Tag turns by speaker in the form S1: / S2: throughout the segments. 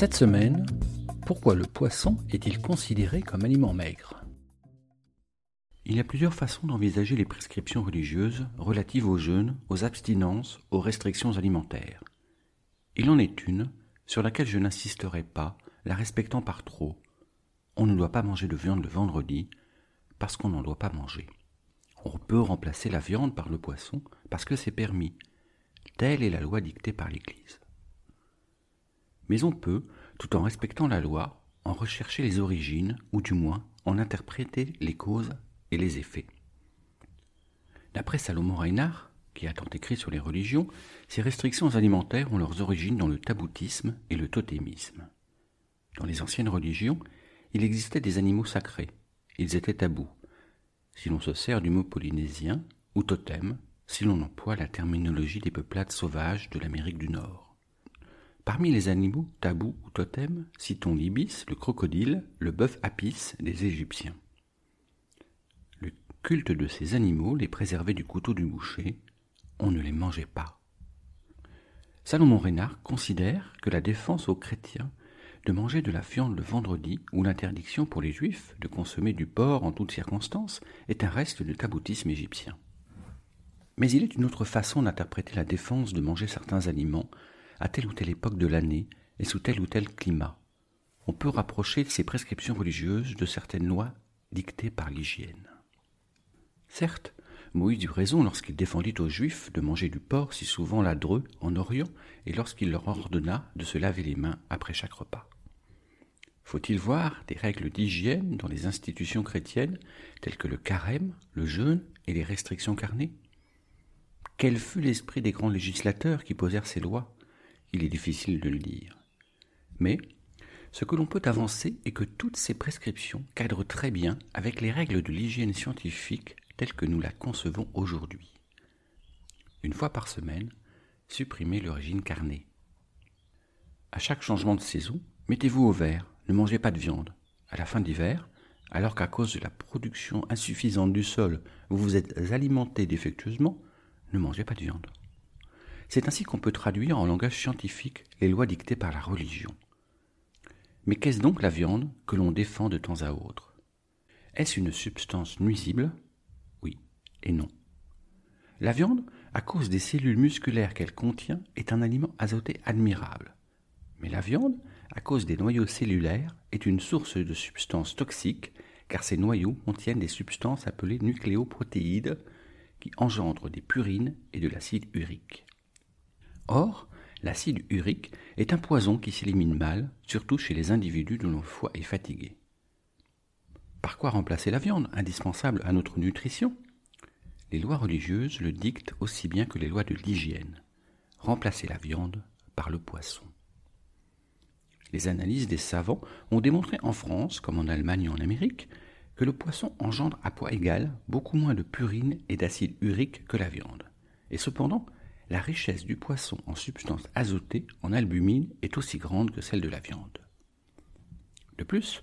S1: Cette semaine, pourquoi le poisson est-il considéré comme aliment maigre? Il y a plusieurs façons d'envisager les prescriptions religieuses relatives au jeûne, aux abstinences, aux restrictions alimentaires. Il en est une, sur laquelle je n'insisterai pas, la respectant par trop. On ne doit pas manger de viande le vendredi, parce qu'on n'en doit pas manger. On peut remplacer la viande par le poisson, parce que c'est permis. Telle est la loi dictée par l'Église. Mais on peut, tout en respectant la loi, en rechercher les origines, ou du moins en interpréter les causes et les effets. D'après Salomon Reinhardt, qui a tant écrit sur les religions, ces restrictions alimentaires ont leurs origines dans le taboutisme et le totémisme. Dans les anciennes religions, il existait des animaux sacrés. Ils étaient tabous. Si l'on se sert du mot polynésien, ou totem, si l'on emploie la terminologie des peuplades sauvages de l'Amérique du Nord. Parmi les animaux tabous ou totems, citons l'ibis, le crocodile, le bœuf apis des Égyptiens. Le culte de ces animaux les préservait du couteau du boucher, on ne les mangeait pas. Salomon Reynard considère que la défense aux chrétiens de manger de la viande le vendredi ou l'interdiction pour les juifs de consommer du porc en toutes circonstances est un reste de taboutisme égyptien. Mais il est une autre façon d'interpréter la défense de manger certains aliments à telle ou telle époque de l'année et sous tel ou tel climat. On peut rapprocher ces prescriptions religieuses de certaines lois dictées par l'hygiène. Certes, Moïse eut raison lorsqu'il défendit aux Juifs de manger du porc si souvent ladreux en Orient et lorsqu'il leur ordonna de se laver les mains après chaque repas. Faut-il voir des règles d'hygiène dans les institutions chrétiennes telles que le carême, le jeûne et les restrictions carnées? Quel fut l'esprit des grands législateurs qui posèrent ces lois? Il est difficile de le dire. Mais ce que l'on peut avancer est que toutes ces prescriptions cadrent très bien avec les règles de l'hygiène scientifique telles que nous la concevons aujourd'hui. Une fois par semaine, supprimez l'origine carnée. À chaque changement de saison, mettez-vous au vert, ne mangez pas de viande. À la fin d'hiver, alors qu'à cause de la production insuffisante du sol, vous vous êtes alimenté défectueusement, ne mangez pas de viande. C'est ainsi qu'on peut traduire en langage scientifique les lois dictées par la religion. Mais qu'est-ce donc la viande que l'on défend de temps à autre? Est-ce une substance nuisible? Oui et non. La viande, à cause des cellules musculaires qu'elle contient, est un aliment azoté admirable. Mais la viande, à cause des noyaux cellulaires, est une source de substances toxiques, car ces noyaux contiennent des substances appelées nucléoprotéides qui engendrent des purines et de l'acide urique. Or, l'acide urique est un poison qui s'élimine mal, surtout chez les individus dont le foie est fatigué. Par quoi remplacer la viande, indispensable à notre nutrition? Les lois religieuses le dictent aussi bien que les lois de l'hygiène. Remplacer la viande par le poisson. Les analyses des savants ont démontré en France, comme en Allemagne et en Amérique, que le poisson engendre à poids égal beaucoup moins de purine et d'acide urique que la viande. Et cependant, la richesse du poisson en substances azotées, en albumine, est aussi grande que celle de la viande. De plus,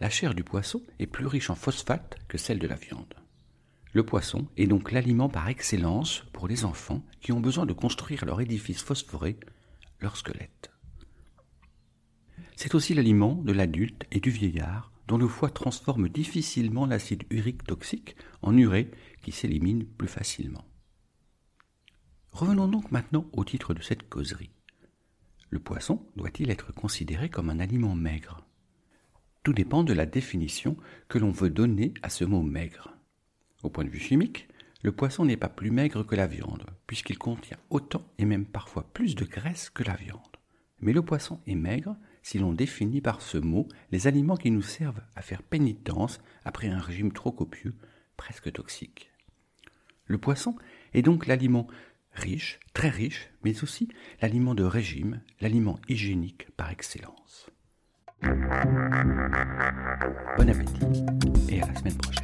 S1: la chair du poisson est plus riche en phosphate que celle de la viande. Le poisson est donc l'aliment par excellence pour les enfants qui ont besoin de construire leur édifice phosphoré, leur squelette. C'est aussi l'aliment de l'adulte et du vieillard dont le foie transforme difficilement l'acide urique toxique en urée qui s'élimine plus facilement. Revenons donc maintenant au titre de cette causerie. Le poisson doit-il être considéré comme un aliment maigre? Tout dépend de la définition que l'on veut donner à ce mot maigre. Au point de vue chimique, le poisson n'est pas plus maigre que la viande, puisqu'il contient autant et même parfois plus de graisse que la viande. Mais le poisson est maigre si l'on définit par ce mot les aliments qui nous servent à faire pénitence après un régime trop copieux, presque toxique. Le poisson est donc l'aliment riche, très riche, mais aussi l'aliment de régime, l'aliment hygiénique par excellence. Bon appétit et à la semaine prochaine.